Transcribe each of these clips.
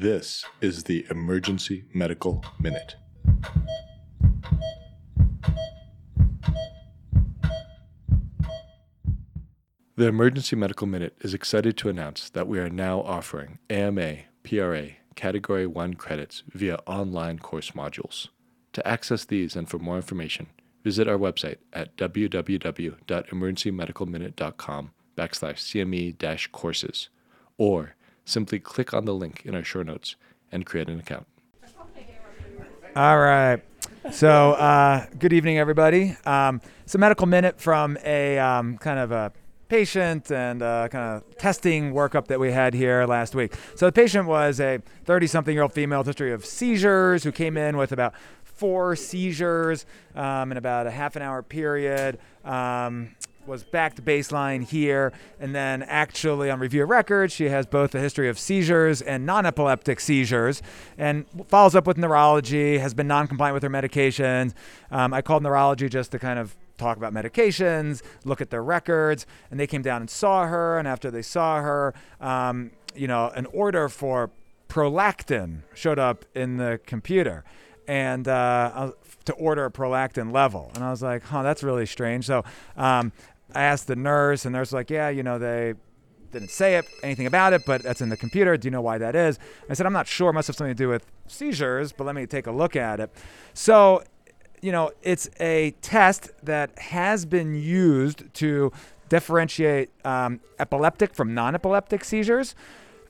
This is the Emergency Medical Minute. The Emergency Medical Minute is excited to announce that we are now offering AMA, PRA, Category 1 credits via online course modules. To access these and for more information, visit our website at www.emergencymedicalminute.com backslash CME courses or simply click on the link in our show notes and create an account. All right. So, uh, good evening, everybody. Um, it's a medical minute from a um, kind of a patient and uh, kind of testing workup that we had here last week. So, the patient was a 30 something year old female with history of seizures who came in with about four seizures um, in about a half an hour period. Um, was back to baseline here, and then actually on review of records, she has both a history of seizures and non-epileptic seizures, and follows up with neurology. Has been non-compliant with her medications. Um, I called neurology just to kind of talk about medications, look at their records, and they came down and saw her. And after they saw her, um, you know, an order for prolactin showed up in the computer and uh, to order a prolactin level. And I was like, huh, that's really strange. So um, I asked the nurse, and nurse was like, yeah, you know, they didn't say it, anything about it, but that's in the computer. Do you know why that is? I said, I'm not sure. It must have something to do with seizures, but let me take a look at it. So, you know, it's a test that has been used to differentiate um, epileptic from non epileptic seizures.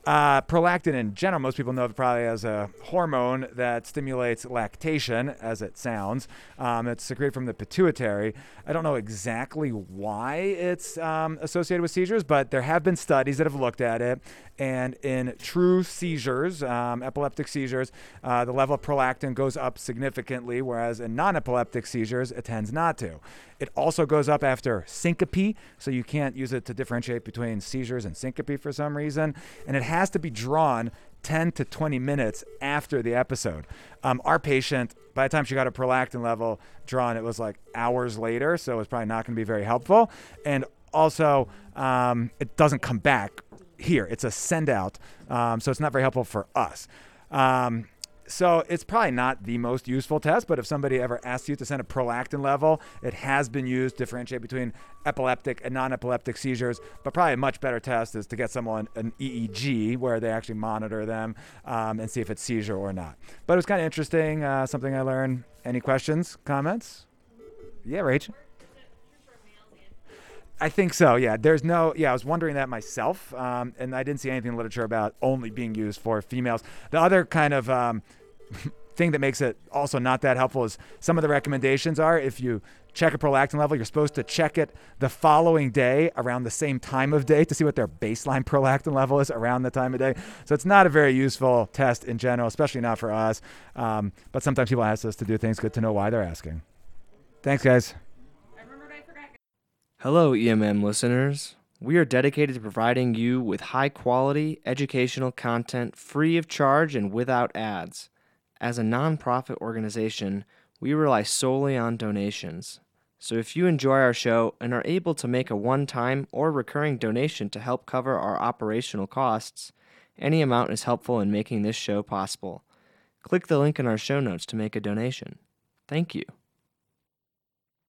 Uh, prolactin in general, most people know it probably as a hormone that stimulates lactation, as it sounds. Um, it's secreted from the pituitary. I don't know exactly why it's um, associated with seizures, but there have been studies that have looked at it. And in true seizures, um, epileptic seizures, uh, the level of prolactin goes up significantly, whereas in non epileptic seizures, it tends not to. It also goes up after syncope, so you can't use it to differentiate between seizures and syncope for some reason. And it has to be drawn 10 to 20 minutes after the episode. Um, our patient, by the time she got a prolactin level drawn, it was like hours later, so it was probably not going to be very helpful. And also, um, it doesn't come back here. It's a send out, um, so it's not very helpful for us. Um, so it's probably not the most useful test, but if somebody ever asks you to send a prolactin level, it has been used to differentiate between epileptic and non-epileptic seizures. But probably a much better test is to get someone an EEG where they actually monitor them um, and see if it's seizure or not. But it was kind of interesting, uh, something I learned. Any questions, comments? Yeah, Rachel. I think so. Yeah, there's no. Yeah, I was wondering that myself, um, and I didn't see anything in literature about only being used for females. The other kind of um, thing that makes it also not that helpful is some of the recommendations are if you check a prolactin level, you're supposed to check it the following day around the same time of day to see what their baseline prolactin level is around the time of day. So it's not a very useful test in general, especially not for us. Um, but sometimes people ask us to do things. Good to know why they're asking. Thanks, guys. Hello, EMM listeners. We are dedicated to providing you with high quality educational content free of charge and without ads. As a nonprofit organization, we rely solely on donations. So if you enjoy our show and are able to make a one time or recurring donation to help cover our operational costs, any amount is helpful in making this show possible. Click the link in our show notes to make a donation. Thank you.